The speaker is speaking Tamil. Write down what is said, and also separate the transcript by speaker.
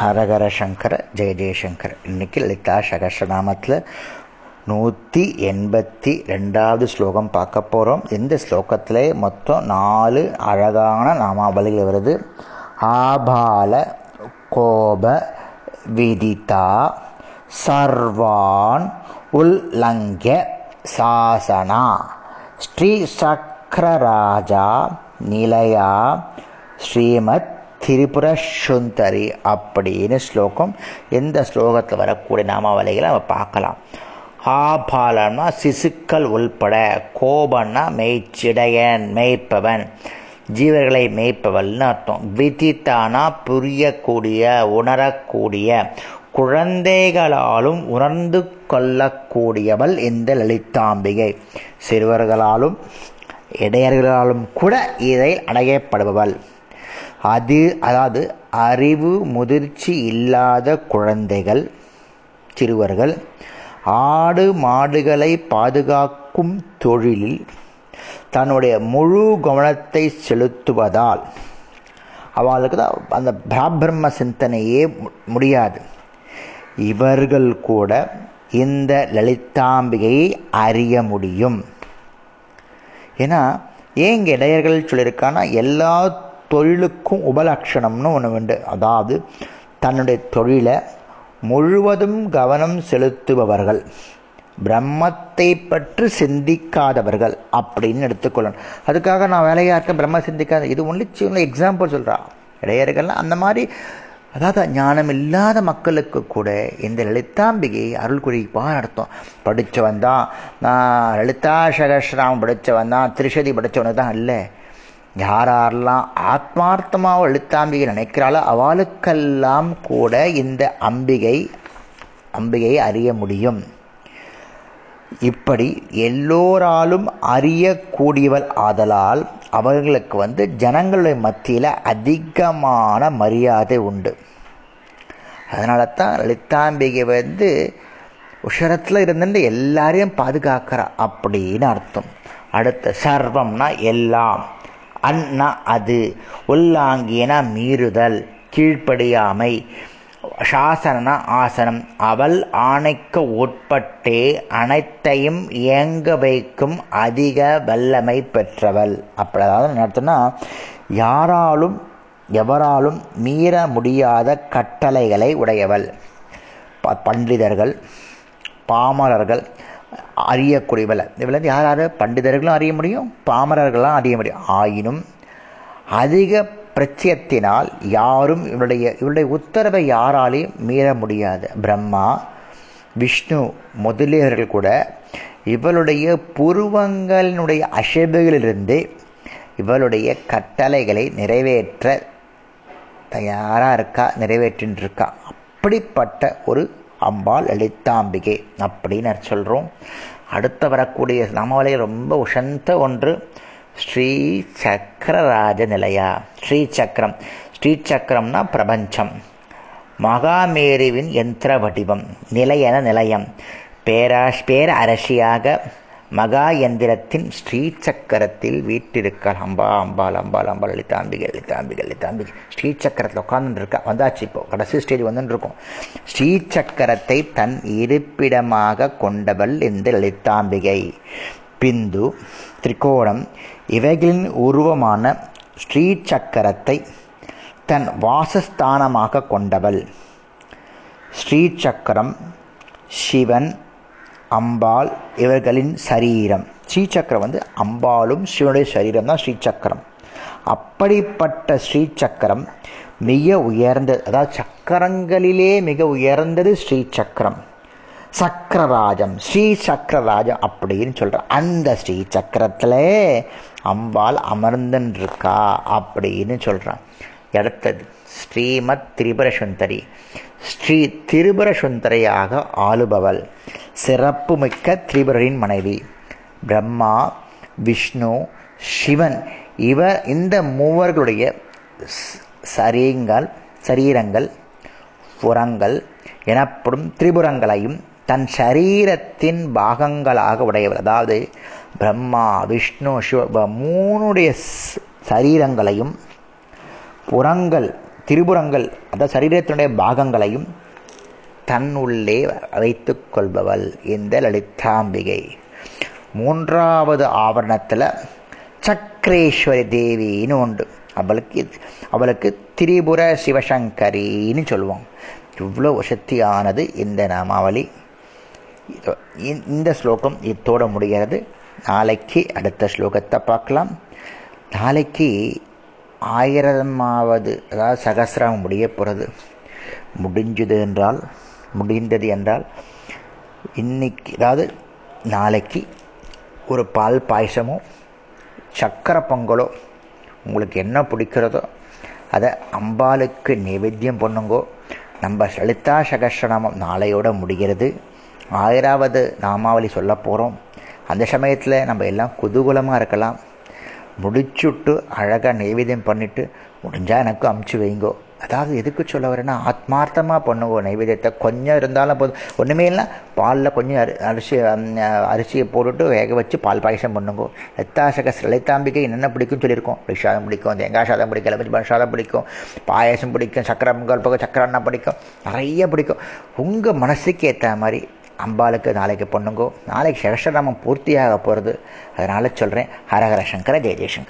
Speaker 1: ஹரஹர சங்கர ஜெய ஜெயசங்கர் இன்னைக்கு லலிதா சகசநாமத்தில் நூற்றி எண்பத்தி ரெண்டாவது ஸ்லோகம் பார்க்க போகிறோம் இந்த ஸ்லோகத்தில் மொத்தம் நாலு அழகான நாமாவளிகள் வருது. ஆபால கோப விதிதா சர்வான் உல்லங்கிய சாசனா ஸ்ரீ சக்கரராஜா நிலையா ஸ்ரீமத் திரிபுர சுந்தரி அப்படின்னு ஸ்லோகம் எந்த ஸ்லோகத்தில் வரக்கூடிய நாமாவளிகளை நம்ம பார்க்கலாம். ஆபாலன்னா சிசுக்கள் உள்பட கோபன்னா மெய்ச்சிடையன் மெய்ப்பவன் ஜீவர்களை மேய்ப்பவள்னு அர்த்தம். விதித்தானா புரியக்கூடிய உணரக்கூடிய குழந்தைகளாலும் உணர்ந்து கொள்ளக்கூடியவள் இந்த லலிதாம்பிகை. சிறுவர்களாலும் இடையர்களாலும் கூட இதை அடையப்படுபவள். அது அதாவது அறிவு முதிர்ச்சி இல்லாத குழந்தைகள் சிறுவர்கள் ஆடு மாடுகளை பாதுகாக்கும் தொழிலில் தன்னுடைய முழு கவனத்தை செலுத்துவதால் அவளுக்கு தான் அந்த பிராபிரம்ம சிந்தனையே முடியாது. இவர்கள் கூட இந்த லலிதாம்பிகையை அறிய முடியும். ஏன்னா ஏன் இங்கே இடையர்கள் சொல்லியிருக்கான்னா எல்லா தொழிலுக்கும் உபலட்சணம்னு ஒன்று உண்டு. அதாவது தன்னுடைய தொழிலை முழுவதும் கவனம் செலுத்துபவர்கள் பிரம்மத்தை பற்றி சிந்திக்காதவர்கள் அப்படின்னு எடுத்துக்கொள்ளணும். அதுக்காக நான் வேலையாக இருக்கேன் பிரம்ம சிந்திக்காத இது ஒன்லி சின்ன எக்ஸாம்பிள் சொல்கிறா இடையர்கள்லாம் அந்த மாதிரி அதாவது ஞானம் இல்லாத மக்களுக்கு கூட இந்த லலிதாம்பிகை அருள் குறிப்பாக நடத்தும். படித்தவன் தான் நான் லலிதா சகஸ்ராம் படித்தவன் தான் திருஷதி படித்தவனு தான் இல்லை யாரெல்லாம் ஆத்மார்த்தமாக எழுத்தாம்பிகை நினைக்கிறாளோ அவளுக்கெல்லாம் கூட இந்த அம்பிகை அம்பிகையை அறிய முடியும். இப்படி எல்லோராலும் அறியக்கூடியவள் ஆதலால் அவர்களுக்கு வந்து ஜனங்களுடைய மத்தியில் அதிகமான மரியாதை உண்டு. அதனால தான் லலிதாம்பிகை வந்து உஷரத்தில் இருந்துட்டு எல்லாரையும் பாதுகாக்கிறா அப்படின்னு அர்த்தம். அடுத்த சர்வம்னா எல்லாம். அண்ணா அது. உல்லாங்கியனா மீறுதல் கீழ்ப்படியாமை. சாசனா ஆசனம். அவள் ஆணைக்கு உட்பட்டே அனைத்தையும் இயங்க வைக்கும் அதிக வல்லமை பெற்றவள். அப்படி அதாவது நடத்தினா யாராலும் எவராலும் மீற முடியாத கட்டளைகளை உடையவள். பண்டிதர்கள் பாமரர்கள் அறியக்கூடியவள். இவள் யார் யார்? பண்டிதர்களும் அறிய முடியும் பாமரர்களும் அறிய முடியும். ஆயினும் அதிக பிரச்சயத்தினால் யாரும் இவருடைய இவருடைய உத்தரவை யாராலையும் மீற முடியாது. பிரம்மா விஷ்ணு முதலியவர்கள் கூட இவளுடைய புருவங்களினுடைய அசைவுகளிலிருந்து இவளுடைய கட்டளைகளை நிறைவேற்ற தயாராக இருக்கா நிறைவேற்றின்னு இருக்கா அப்படிப்பட்ட ஒரு அம்பாள் லலிதாம்பிகை அப்படின்னு சொல்கிறோம் அடுத்து வரக்கூடிய நாமாவளி ரொம்ப உஷந்த ஒன்று. ஸ்ரீ சக்கரராஜ நிலையா. ஸ்ரீ சக்கரம். ஸ்ரீ சக்கரம்னா பிரபஞ்சம். மகாமேருவின் யந்திர வடிவம். நிலையன நிலையம். பேராஷ் பேர அரசியாக மகா எந்திரத்தின் ஸ்ரீ சக்கரத்தில் வீட்டிருக்காள் அம்பா அம்பாள் அம்பாள் அம்பாள் லலிதாம்பிகை லலிதாம்பிகை லலிதாம்பிகை ஸ்ரீ சக்கரத்தில் உட்காந்துட்டு இருக்கா வந்தாச்சு இப்போ. கடைசி ஸ்டேஜ் வந்துட்டு இருக்கும் ஸ்ரீ சக்கரத்தை தன் இருப்பிடமாக கொண்டவள் இந்த லலிதாம்பிகை. பிந்து திரிகோணம் இவைகளின் உருவமான ஸ்ரீ சக்கரத்தை தன் வாசஸ்தானமாக கொண்டவள். ஸ்ரீ சக்கரம் சிவன் அம்பாள் இவர்களின் சரீரம். ஸ்ரீசக்கரம் வந்து அம்பாளும் சிவனுடைய சரீரம் தான் ஸ்ரீசக்கரம். அப்படிப்பட்ட ஸ்ரீசக்கரம் மிக உயர்ந்தது அதாவது சக்கரங்களிலே மிக உயர்ந்தது ஸ்ரீசக்கரம். சக்கரராஜம் ஸ்ரீ சக்கரராஜம் அப்படின்னு சொல்கிற அந்த ஸ்ரீ சக்கரத்தில் அம்பாள் அமர்ந்துருக்கா அப்படின்னு சொல்கிறான் அடுத்தது ஸ்ரீமத் திரிபுர சுந்தரி ஸ்ரீ திரிபுர சுந்தரையாக ஆளுபவள். சிறப்புமிக்க திரிபுரரின் மனைவி. பிரம்மா விஷ்ணு சிவன் இவர் இந்த மூவர்களுடைய சரீங்கள் சரீரங்கள் புறங்கள் எனப்படும் திரிபுரங்களையும் தன் சரீரத்தின் பாகங்களாக உடையவர் அதாவது பிரம்மா விஷ்ணு சிவ மூணுடைய சரீரங்களையும் புறங்கள் திரிபுரங்கள் அதாவது சரீரத்தினுடைய பாகங்களையும் தன்னுள்ளே வைத்துக் கொள்பவள் இந்த லலிதாம்பிகை. மூன்றாவது ஆவரணத்தில் சக்கரேஸ்வரி தேவின்னு உண்டு. அவளுக்கு அவளுக்கு திரிபுர சிவசங்கரின்னு சொல்லுவோம். இவ்வளோ சக்தியானது இந்த நாமாவளி. இந்த ஸ்லோகம் இத்தோட முடிகிறது. நாளைக்கு அடுத்த ஸ்லோகத்தை பார்க்கலாம். நாளைக்கு ஆயிரமாவது அதாவது சகசிரம் முடிய போகிறது முடிஞ்சது என்றால் முடிந்தது என்றால் இன்னைக்கு அதாவது நாளைக்கு ஒரு பால் பாயசமோ சக்கரை பொங்கலோ உங்களுக்கு என்ன பிடிக்கிறதோ அதை அம்பாளுக்கு நைவேத்தியம் பண்ணுங்கோ. நம்ம லலிதா சகசிரநாமம் நாளையோட முடிகிறது. ஆயிராவது நாமாவளி சொல்ல போகிறோம் அந்த சமயத்தில் நம்ம எல்லாம் குதூகூலமாக இருக்கலாம். முடிச்சுட்டு அழகாக நைவேத்தியம் பண்ணிவிட்டு முடிஞ்சால் எனக்கு அமுச்சு வைங்கோ. அதாவது எதுக்கு சொல்ல வரேன்னா ஆத்மார்த்தமாக பண்ணுவோம் நைவேத்தியத்தை. கொஞ்சம் இருந்தாலும் போதும். ஒன்றுமே இல்லை பாலில் கொஞ்சம் அரி அரிசி அரிசியை போட்டுட்டு வேக வச்சு பால் பாயசம் பண்ணுங்க. எத்தாசக சிலைத்தாம்பிக்கை என்னென்ன பிடிக்கும்னு சொல்லியிருக்கோம். சாதம் பிடிக்கும் தேங்காய் சாதம் பிடிக்கும் எலுமிச்சி சாதம் பிடிக்கும் பாயசம் பிடிக்கும் சக்கரை பொங்கல் பக்கம் சக்கரை அண்ணா பிடிக்கும். நிறைய பிடிக்கும். உங்கள் மனசுக்கு ஏற்ற மாதிரி அம்பாளுக்கு நாளைக்கு பண்ணுங்கோ நாளைக்கு சகஸ்ரநாமம் பூர்த்தியாக போகிறது அதனால் சொல்கிறேன் ஹரஹர சங்கர ஜெய ஜெயசங்கர்.